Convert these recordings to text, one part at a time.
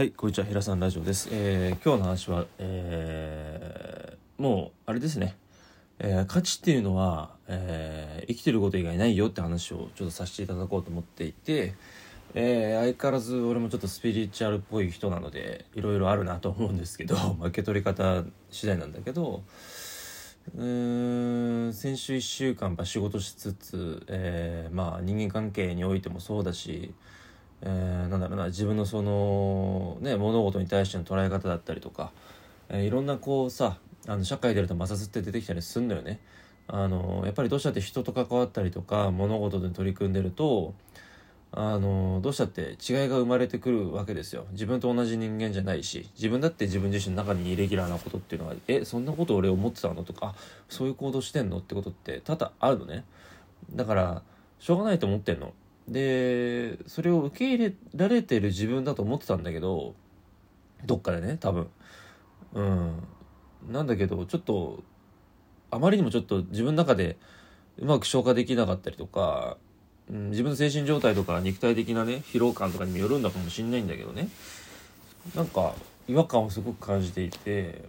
はい、こんにちは、平さんラジオです。えー今日の話は、えーもう、あれですね、えー価値っていうのは、え生きてること以外ないよって話をちょっとさせていただこうと思っていて、え相変わらず俺もちょっとスピリチュアルっぽい人なので、いろいろあるなと思うんですけど、受け取り方次第なんだけど、うーん先週1週間仕事しつつ、えまあ人間関係においてもそうだし、えーなんだろうな自分のそのね物事に対しての捉え方だったりとか、えーいろんなこうさあの社会出ると摩擦って出てきたりすんだよね。あのやっぱりどうしたって人と関わったりとか物事で取り組んでるとあのどうしたって違いが生まれてくるわけですよ。自分と同じ人間じゃないし自分だって自分自身の中にイレギュラーなことっていうのはえそんなこと俺思ってたのとかそういう行動してんのってことって多々あるのね。だからしょうがないと思ってんの。でそれを受け入れられてる自分だと思ってたんだけどどっかでね多分。うん。なんだけどちょっとあまりにもちょっと自分の中でうまく消化できなかったりとか、うん、自分の精神状態とか肉体的なね疲労感とかにもよるんだかもしんないんだけどね。なんか違和感をすごく感じていて、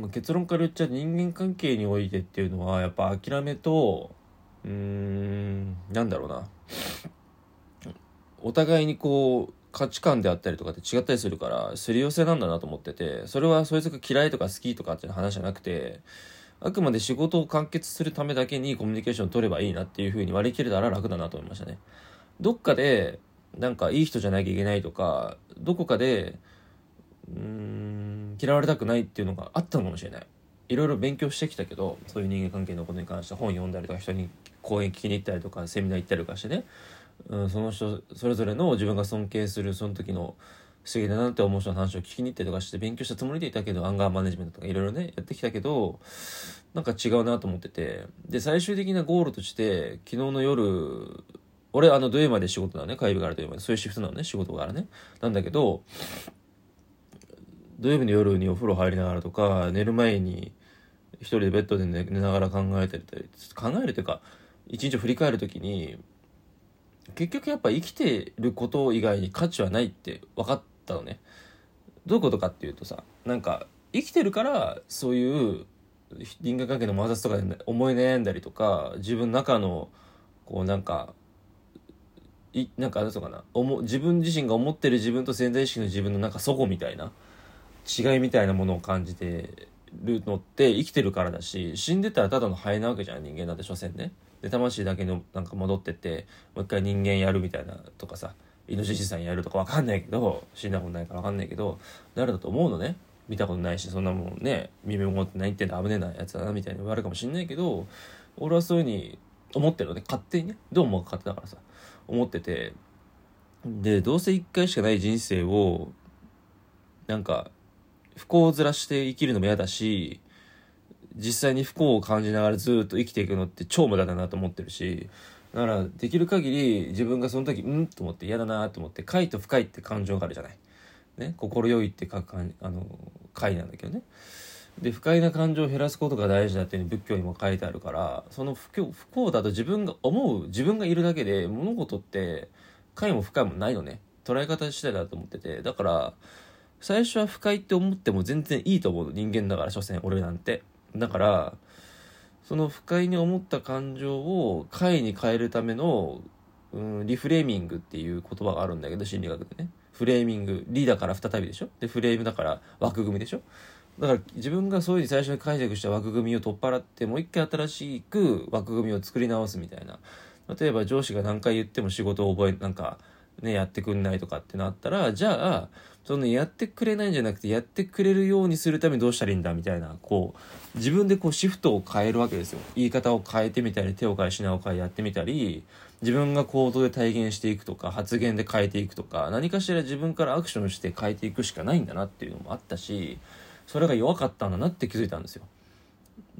まあ結論から言っちゃ人間関係においてっていうのはやっぱ諦めとうーんなんだろうなお互いにこう価値観であったりとかって違ったりするからすり寄せなんだなと思っててそれはそいつが嫌いとか好きとかっていう話じゃなくてあくまで仕事を完結するためだけにコミュニケーションを取ればいいなっていうふうに割り切れたら楽だなと思いましたね。どっかでなんかいい人じゃなきゃいけないとかどこかでうーん嫌われたくないっていうのがあったのかもしれない。いろいろ勉強してきたけどそういう人間関係のことに関して本読んだりとか人に講演聞きに行ったりとかセミナー行ったりとかしてね、うん、その人それぞれの自分が尊敬するその時の不思議だなって思う人の話を聞きに行ったりとかして勉強したつもりでいたけどアンガーマネジメントとかいろいろねやってきたけどなんか違うなと思ってて。で最終的なゴールとして昨日の夜俺あの土曜まで仕事なのね。火曜日から土曜まで。そういうシフトなのね。仕事からね。なんだけど土曜日の夜にお風呂入りながらとか寝る前に一人でベッドで寝ながら考えてたり考えるというか一日を振り返る時に結局やっぱ生きてること以外に価値はないって分かったのね。どういうことかっていうとさなんか生きてるからそういう人間関係の摩擦とかで思い悩んだりとか自分の中のこうなんかいなんかあれそうかな自分自身が思ってる自分と潜在意識の自分のなんか齟齬みたいな違いみたいなものを感じてるのって生きてるからだし死んでたらただの灰なわけじゃん人間なんて所詮ね。で魂だけのなんか戻ってってもう一回人間やるみたいなとかさイノシシさんやるとかわかんないけど死んだことないからわかんないけど誰だと思うのね。見たことないしそんなもんね耳も持ってないってんだ危ねえなやつだなみたいに言われるかもしんないけど俺はそういうふうに思ってるのね。勝手にね。どう思うか勝手だからさ思ってて。でどうせ一回しかない人生をなんか不幸をずらして生きるのも嫌だし実際に不幸を感じながらずっと生きていくのって超無駄だなと思ってるしだからできる限り自分がその時うんと思って嫌だなと思って快と不快って感情があるじゃない。ね、心よいって書くかんあの快なんだけどね。で不快な感情を減らすことが大事だっていう仏教にも書いてあるからその不不幸だと自分が思う自分がいるだけで物事って快も不快もないのね捉え方次第だと思っててだから最初は不快って思っても全然いいと思うの人間だから所詮俺なんて。だからその不快に思った感情を快に変えるための、うん、リフレーミングっていう言葉があるんだけど心理学でね。フレーミングリだから再びでしょ？でフレームだから枠組みでしょ？だから自分がそういうふうに最初に解釈した枠組みを取っ払ってもう一回新しく枠組みを作り直すみたいな。例えば上司が何回言っても仕事を覚えなんかねやってくんないとかってなったらじゃあそのやってくれないんじゃなくてやってくれるようにするためにどうしたらいいんだみたいなこう自分でこうシフトを変えるわけですよ言い方を変えてみたり手を変え品を変えやってみたり自分が行動で体現していくとか発言で変えていくとか何かしら自分からアクションして変えていくしかないんだなっていうのもあったしそれが弱かったんだなって気づいたんですよ。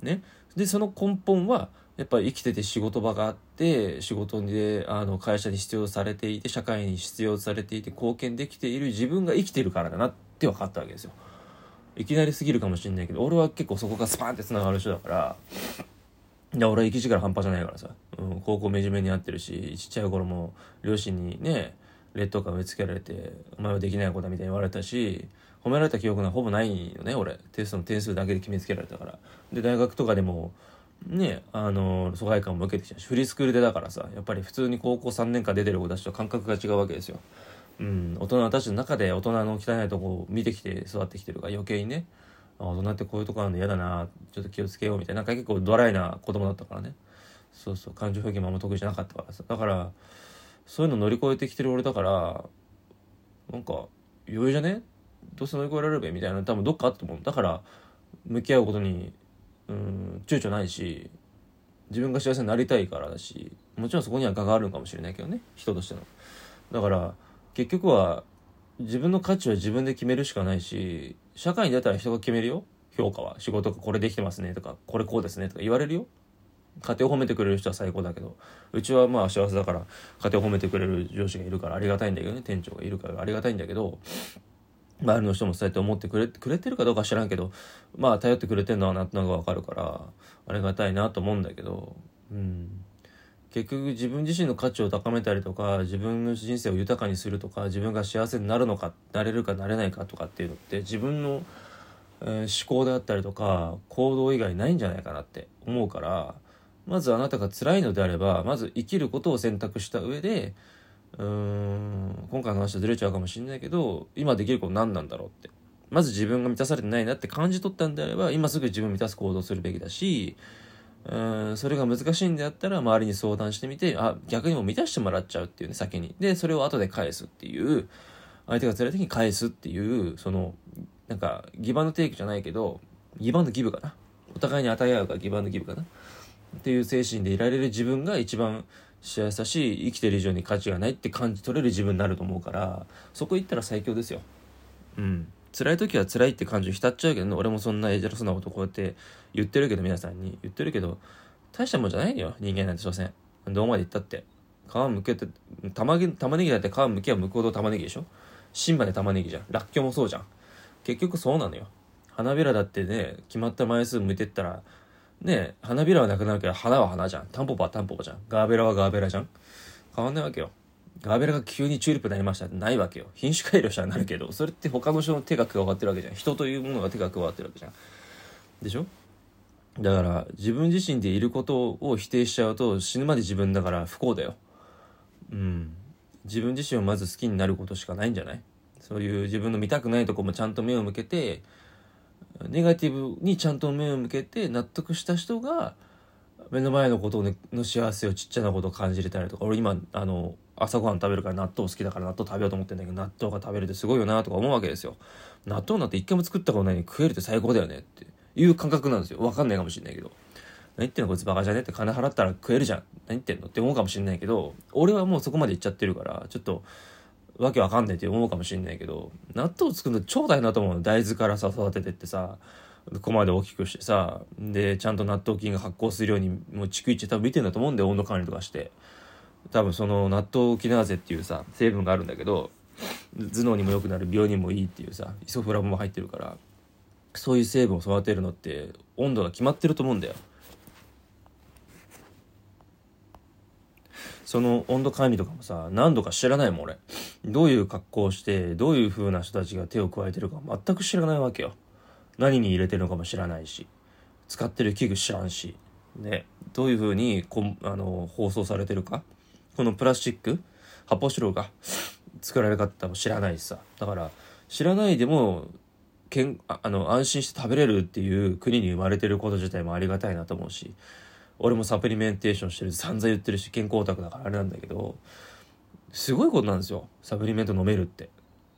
ね、でその根本はやっぱり生きてて仕事場があって仕事であの会社に必要されていて社会に必要されていて貢献できている自分が生きてるからだなって分かったわけですよ。いきなりすぎるかもしれないけど俺は結構そこがスパンってつながる人だからいや俺は生き力半端じゃないからさ、うん、高校真面目にやってるしちっちゃい頃も両親にね劣等感植え付けられてお前はできない子だみたいに言われたし褒められた記憶がほぼないよね俺。テストの点数だけで決めつけられたから。で大学とかでもねあの疎外感も受けてきたしフリースクールでだからさやっぱり普通に高校3年間出てる子たちと感覚が違うわけですよ。うん大人たちの中で大人の汚いとこを見てきて育ってきてるから余計にね大人ってこういうとこあるの嫌だなちょっと気をつけようみたいな。なんか結構ドライな子供だったからね。そうそう感情表現もあんま得意じゃなかったからさ。だからそういうの乗り越えてきてる俺だからなんか余裕じゃね？どうせ乗り越えられるべ？みたいな多分どっかあったと思う。だから向き合うことにうん躊躇ないし自分が幸せになりたいからだしもちろんそこには我があるのかもしれないけどね人としての。だから結局は自分の価値は自分で決めるしかないし社会に出たら人が決めるよ。評価は。仕事がこれできてますねとかこれこうですねとか言われるよ。家庭を褒めてくれる人は最高だけどうちはまあ幸せだから家庭を褒めてくれる上司がいるからありがたいんだけどね店長がいるからありがたいんだけど周りの人もそうやって思ってくれくれてるかどうか知らんけどまあ頼ってくれてるのはなんとなくわかるからありがたいなと思うんだけどうん。結局自分自身の価値を高めたりとか自分の人生を豊かにするとか自分が幸せになるのかなれるかなれないかとかっていうのって自分の、えー、思考であったりとか行動以外ないんじゃないかなって思うからまずあなたが辛いのであればまず生きることを選択した上でうん今回の話とずれちゃうかもしれないけど今できること何なんだろうって。まず自分が満たされてないなって感じ取ったんであれば今すぐ自分を満たす行動するべきだしうんそれが難しいんであったら周りに相談してみてあ逆にも満たしてもらっちゃうっていうね先に。でそれを後で返すっていう相手が辛い時に返すっていうそのなんかギバンドテイクじゃないけどギバンドギブかな。お互いに与え合うかギバンドギブかな。っていう精神でいられる自分が一番幸せだし生きてる以上に価値がないって感じ取れる自分になると思うからそこ行ったら最強ですよ。うん。辛い時は辛いって感情浸っちゃうけど、ね、俺もそんなエジャラスなことこうやって言ってるけど皆さんに。言ってるけど大したもんじゃないよ。人間なんて所詮。どうまで言ったって。皮むけて玉玉ねぎだって皮むけばむくほど玉ねぎでしょ？芯まで玉ねぎじゃん。らっきょうもそうじゃん。結局そうなのよ。花びらだってね決まった枚数向いてったらね花びらはなくなるけど花は花じゃん。タンポポはタンポポじゃん。ガーベラはガーベラじゃん。変わんないわけよ。ガーベラが急にチューリップになりましたってないわけよ。品種改良したらなるけどそれって他の人の手が加わってるわけじゃん。人というものが手が加わってるわけじゃん。でしょ？だから自分自身でいることを否定しちゃうと死ぬまで自分だから不幸だよ。うん。自分自身をまず好きになることしかないんじゃない？そういう自分の見たくないとこもちゃんと目を向けてネガティブにちゃんと目を向けて納得した人が目の前のことの幸せをちっちゃなことを感じれたりとか俺今あの朝ごはん食べるから納豆好きだから納豆食べようと思ってんだけど納豆が食べれてすごいよなとか思うわけですよ。納豆なんて一回も作ったことないのに食えるって最高だよねっていう感覚なんですよ。わかんないかもしれないけど。何言ってんのこいつバカじゃねって金払ったら食えるじゃん。何言ってんのって思うかもしれないけど俺はもうそこまで行っちゃってるからちょっとわけわかんないって思うかもしれないけど納豆作るの超大変だと思うの大豆からさ育ててってさここまで大きくしてさでちゃんと納豆菌が発酵するようにもう逐一多分見てんだと思うんだよ温度管理とかして。多分その納豆キナーゼっていうさ成分があるんだけど頭脳にも良くなる美容にもいいっていうさイソフラボも入ってるからそういう成分を育てるのって温度が決まってると思うんだよ。その温度管理とかもさ何度か知らないもん俺。どういう格好をしてどういう風な人たちが手を加えてるか全く知らないわけよ。何に入れてるのかも知らないし使ってる器具知らんし。ねどういう風にこあの放送されてるかこのプラスチック発泡スチロールが作られ方も知らないしさ。だから知らないでもけんああの安心して食べれるっていう国に生まれてること自体もありがたいなと思うし俺もサプリメンテーションしてる散々言ってるし健康オタクだからあれなんだけどすごいことなんですよ。サプリメント飲めるって。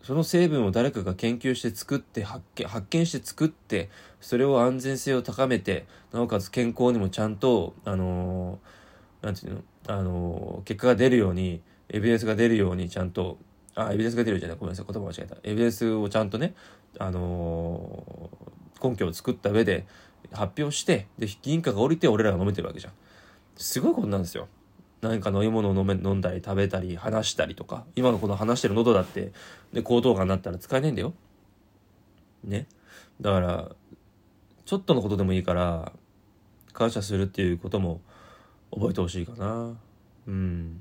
その成分を誰かが研究して作って発見発見して作ってそれを安全性を高めてなおかつ健康にもちゃんとあのー、なんていうのあのー、結果が出るようにエビデンスが出るようにちゃんとあエビデンスが出るじゃないごめんなさい言葉間違えた。エビデンスをちゃんとねあのー、根拠を作った上で発表してで銀貨が降りて俺らが飲めてるわけじゃん。すごいことなんですよ。何か飲み物を飲め飲んだり食べたり話したりとか。今のこの話してる喉だってで喉頭がになったら使えないんだよ。ね。だからちょっとのことでもいいから感謝するっていうことも覚えてほしいかな。うん。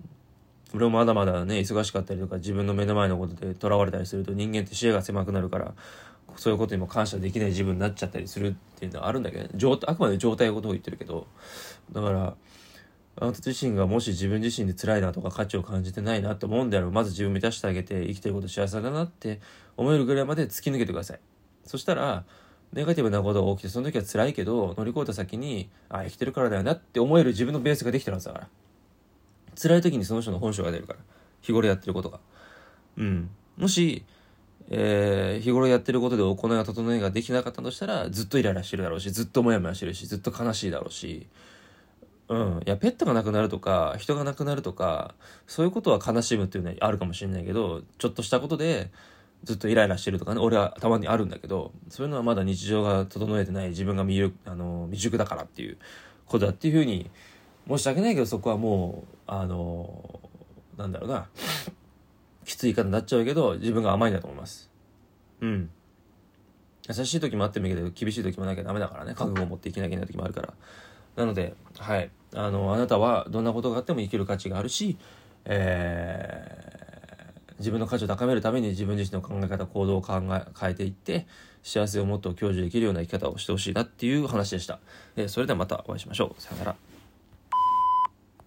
俺もまだまだね忙しかったりとか自分の目の前のことでとらわれたりすると人間って視野が狭くなるからそういうことにも感謝できない自分になっちゃったりするっていうのはあるんだけど、ね、状あくまで状態のことを言ってるけど。だからあなた自身がもし自分自身で辛いなとか価値を感じてないなと思うんであればまず自分を満たしてあげて生きてること幸せだなって思えるぐらいまで突き抜けてください。そしたらネガティブなことが起きてその時は辛いけど乗り越えた先にあ生きてるからだよなって思える自分のベースができてるはずだから。辛い時にその人の本性が出るから。日頃やってることが。うん。もしえー、日頃やってることで行いが整えができなかったとしたらずっとイライラしてるだろうしずっとモヤモヤしてるしずっと悲しいだろうし。うん。いやペットが亡くなるとか人が亡くなるとかそういうことは悲しむっていうのはあるかもしれないけどちょっとしたことでずっとイライラしてるとかね俺はたまにあるんだけどそういうのはまだ日常が整えてない自分が未あの未熟だからっていうことだっていうふうに申し訳ないけどそこはもうあのなんだろうな。きつい言い方になっちゃうけど自分が甘いんだと思います。うん。優しい時もあってもいいけど厳しい時もなきゃダメだからね。覚悟を持っていけなきゃいけない時もあるから。なのではい。あのあなたはどんなことがあっても生きる価値があるしえー、自分の価値を高めるために自分自身の考え方行動を考え変えていって幸せをもっと享受できるような生き方をしてほしいなっていう話でした、えー、それではまたお会いしましょう。さよなら